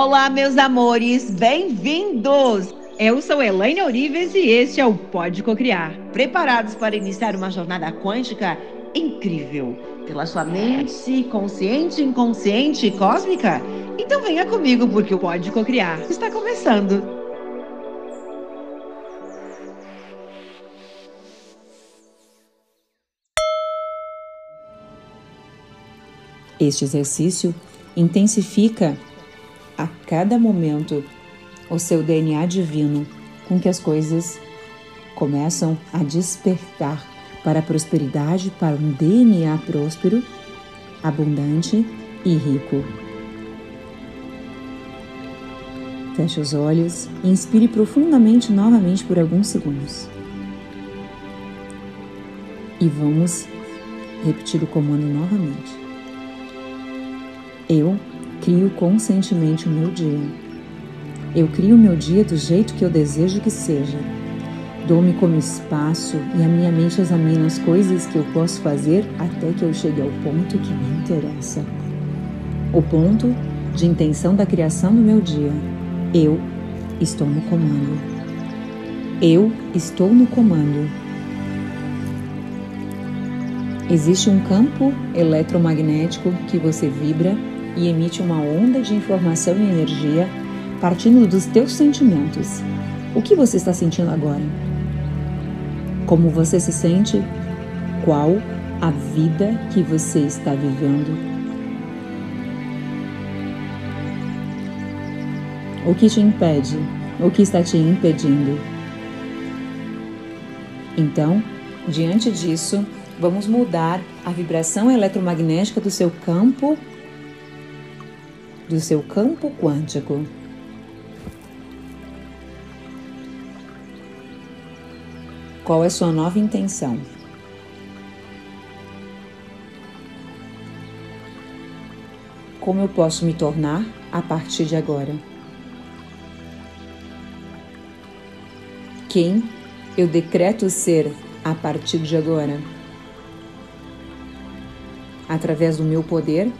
Olá, meus amores, bem-vindos! Eu sou Elaine Orives e este é o Pode Cocriar. Preparados para iniciar uma jornada quântica incrível pela sua mente consciente, inconsciente e cósmica? Então venha comigo porque o Pode Cocriar está começando. Este exercício intensifica a cada momento o seu DNA divino, com que as coisas começam a despertar para a prosperidade, para um DNA próspero, abundante e rico. Feche os olhos e inspire profundamente novamente por alguns segundos. E vamos repetir o comando novamente. Eu crio conscientemente o meu dia. Eu crio o meu dia do jeito que eu desejo que seja. Dou-me como espaço e a minha mente examina as coisas que eu posso fazer até que eu chegue ao ponto que me interessa. O ponto de intenção da criação do meu dia. Eu estou no comando. Eu estou no comando. Existe um campo eletromagnético que você vibra e emite uma onda de informação e energia partindo dos teus sentimentos. O que você está sentindo agora? Como você se sente? Qual a vida que você está vivendo? O que te impede? O que está te impedindo? Então, diante disso, vamos mudar a vibração eletromagnética do seu campo do seu campo quântico. Qual é sua nova intenção? Como eu posso me tornar a partir de agora? Quem eu decreto ser a partir de agora? Através do meu poder,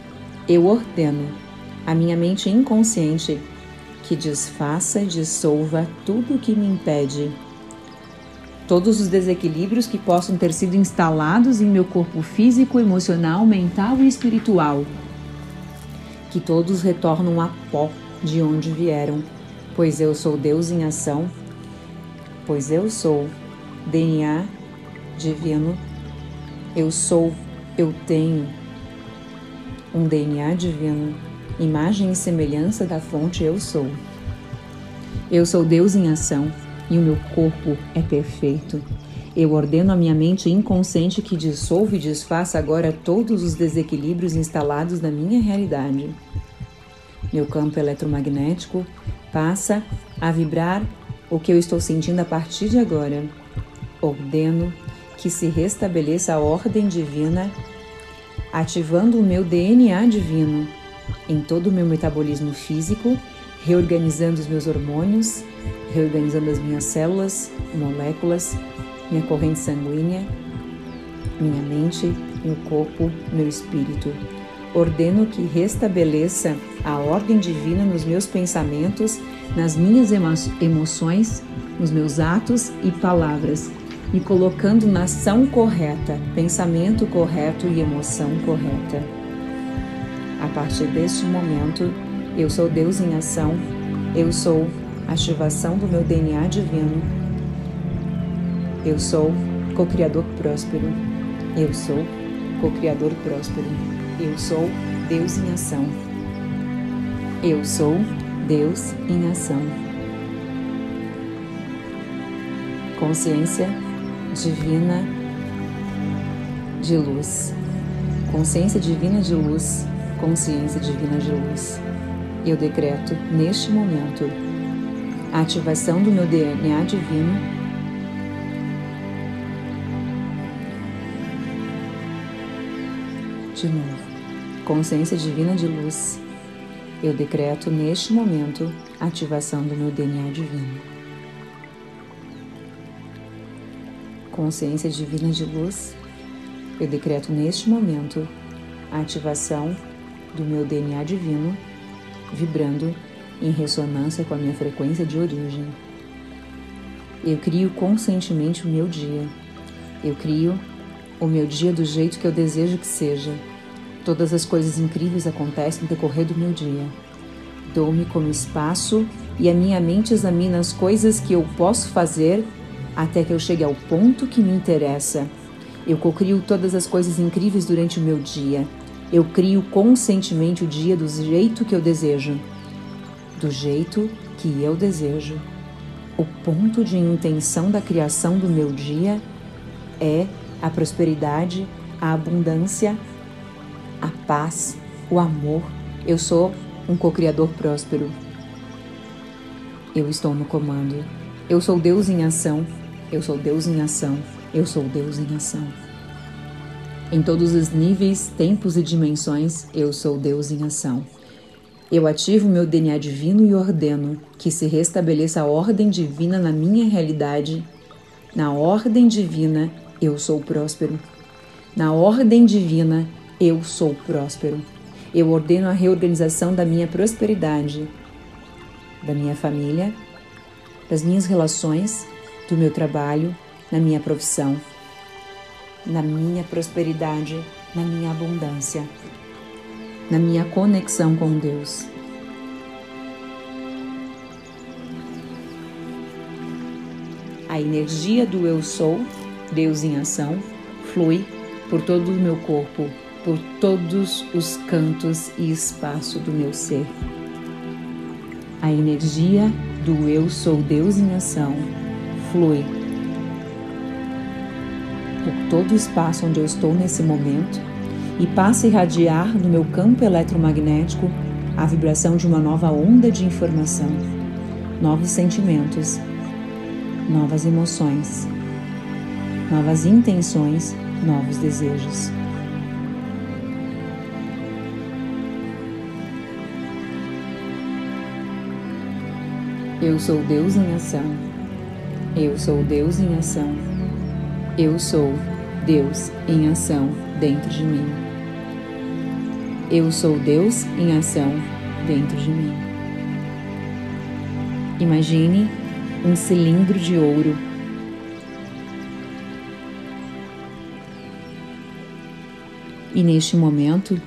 eu ordeno a minha mente inconsciente que desfaça e dissolva tudo o que me impede. Todos os desequilíbrios que possam ter sido instalados em meu corpo físico, emocional, mental e espiritual. Que todos retornam a pó de onde vieram, pois eu sou Deus em ação, pois eu sou DNA divino, eu sou, eu tenho um DNA divino imagem e semelhança da fonte eu sou. Eu sou Deus em ação e o meu corpo é perfeito. Eu ordeno a minha mente inconsciente que dissolva e desfaça agora todos os desequilíbrios instalados na minha realidade. Meu campo eletromagnético passa a vibrar o que eu estou sentindo a partir de agora. Ordeno que se restabeleça a ordem divina, ativando o meu DNA divino em todo o meu metabolismo físico, reorganizando os meus hormônios, reorganizando as minhas células, moléculas, minha corrente sanguínea, minha mente, meu corpo, meu espírito. Ordeno que restabeleça a ordem divina nos meus pensamentos, nas minhas emo emoções, nos meus atos e palavras, me colocando na ação correta, pensamento correto e emoção correta. A partir deste momento, eu sou Deus em ação, eu sou ativação do meu DNA divino, eu sou co-criador próspero, eu sou co-criador próspero, eu sou Deus em ação, eu sou Deus em ação. Consciência divina de luz, consciência divina de luz consciência divina de luz. Eu decreto, neste momento, a ativação do meu DNA divino de novo. Consciência divina de luz. Eu decreto neste momento a ativação do meu DNA divino. Consciência divina de luz. Eu decreto neste momento a ativação do meu DNA divino, vibrando em ressonância com a minha frequência de origem. Eu crio conscientemente o meu dia. Eu crio o meu dia do jeito que eu desejo que seja. Todas as coisas incríveis acontecem no decorrer do meu dia. Dou-me como espaço e a minha mente examina as coisas que eu posso fazer até que eu chegue ao ponto que me interessa. Eu cocrio todas as coisas incríveis durante o meu dia. Eu crio conscientemente o dia do jeito que eu desejo. Do jeito que eu desejo. O ponto de intenção da criação do meu dia é a prosperidade, a abundância, a paz, o amor. Eu sou um co-criador próspero. Eu estou no comando. Eu sou Deus em ação. Eu sou Deus em ação. Eu sou Deus em ação. Em todos os níveis, tempos e dimensões, eu sou Deus em ação. Eu ativo meu DNA divino e ordeno que se restabeleça a ordem divina na minha realidade. Na ordem divina, eu sou próspero. Na ordem divina, eu sou próspero. Eu ordeno a reorganização da minha prosperidade, da minha família, das minhas relações, do meu trabalho, na minha profissão, na minha prosperidade, na minha abundância na minha conexão com Deus. A energia do Eu Sou, Deus em ação, flui por todo o meu corpo, por todos os cantos e espaço do meu ser. A energia do Eu Sou Deus em ação flui por todo o espaço onde eu estou nesse momento e passa a irradiar no meu campo eletromagnético a vibração de uma nova onda de informação, novos sentimentos, novas emoções, novas intenções, novos desejos. Eu sou Deus em ação. Eu sou Deus em ação. Eu sou Deus em ação dentro de mim. Eu sou Deus em ação dentro de mim. Imagine um cilindro de ouro. E neste momento,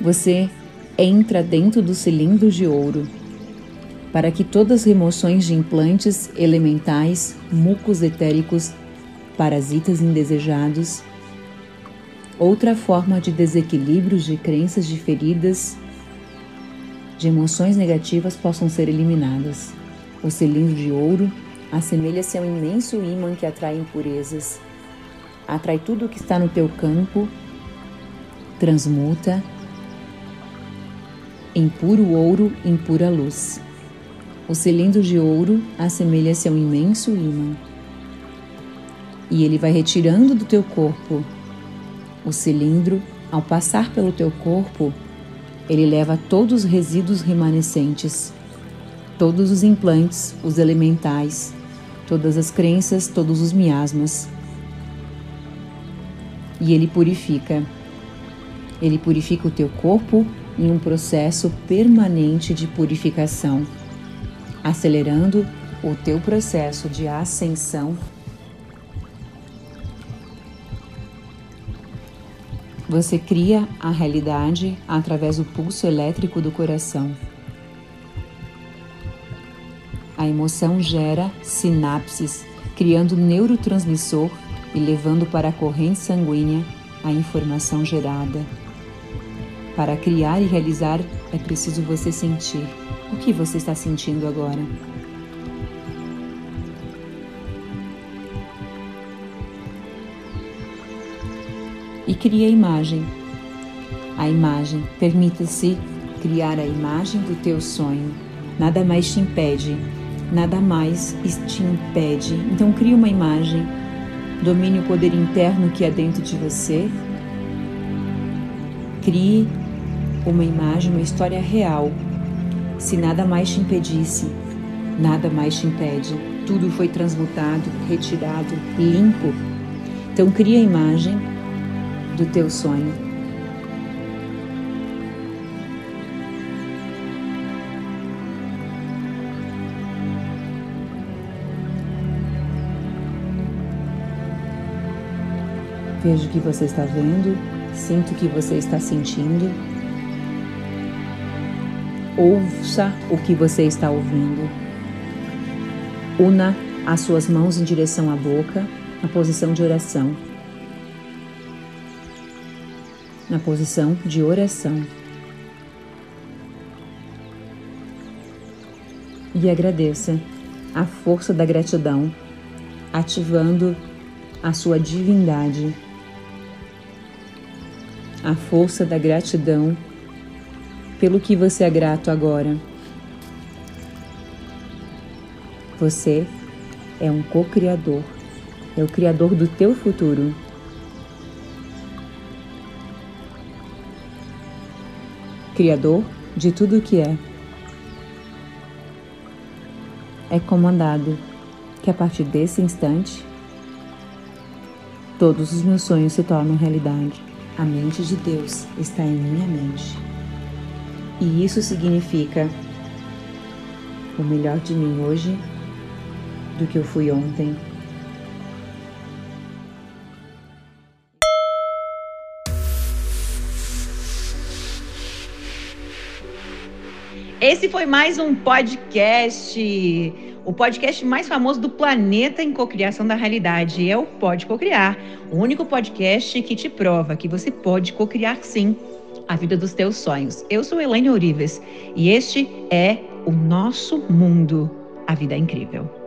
você entra dentro do cilindro de ouro para que todas as remoções de implantes elementais, mucos etéricos, parasitas indesejados Outra forma de desequilíbrios de crenças de feridas, de emoções negativas possam ser eliminadas. O cilindro de ouro assemelha-se a um imenso ímã que atrai impurezas. Atrai tudo o que está no teu campo, transmuta em puro ouro, em pura luz. O cilindro de ouro assemelha-se a um imenso ímã. E ele vai retirando do teu corpo o cilindro, ao passar pelo teu corpo, ele leva todos os resíduos remanescentes, todos os implantes, os elementais, todas as crenças, todos os miasmas. E ele purifica. Ele purifica o teu corpo em um processo permanente de purificação, acelerando o teu processo de ascensão Você cria a realidade através do pulso elétrico do coração. A emoção gera sinapses, criando neurotransmissor e levando para a corrente sanguínea a informação gerada. Para criar e realizar é preciso você sentir. O que você está sentindo agora? E cria a imagem. A imagem, permita-se criar a imagem do teu sonho. Nada mais te impede, nada mais te impede. Então cria uma imagem, domine o poder interno que há dentro de você. Crie uma imagem, uma história real. Se nada mais te impedisse, nada mais te impede. Tudo foi transmutado, retirado, limpo. Então cria a imagem do teu sonho. Vejo o que você está vendo, sinto o que você está sentindo, ouça o que você está ouvindo. Una as suas mãos em direção à boca, na posição de oração. Na posição de oração. E agradeça a força da gratidão, ativando a sua divindade. A força da gratidão pelo que você é grato agora. Você é um co-criador, é o criador do teu futuro. Criador de tudo o que é. É comandado que a partir desse instante todos os meus sonhos se tornam realidade. A mente de Deus está em minha mente. E isso significa o melhor de mim hoje do que eu fui ontem. Esse foi mais um podcast, o podcast mais famoso do planeta em cocriação da realidade. É o Pode Cocriar, o único podcast que te prova que você pode cocriar sim a vida dos teus sonhos. Eu sou Elaine Orives e este é o nosso mundo. A vida é incrível.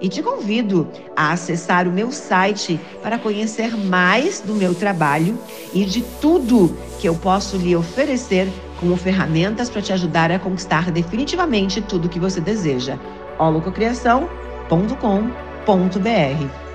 E te convido a acessar o meu site para conhecer mais do meu trabalho e de tudo que eu posso lhe oferecer como ferramentas para te ajudar a conquistar definitivamente tudo que você deseja. holococriação.com.br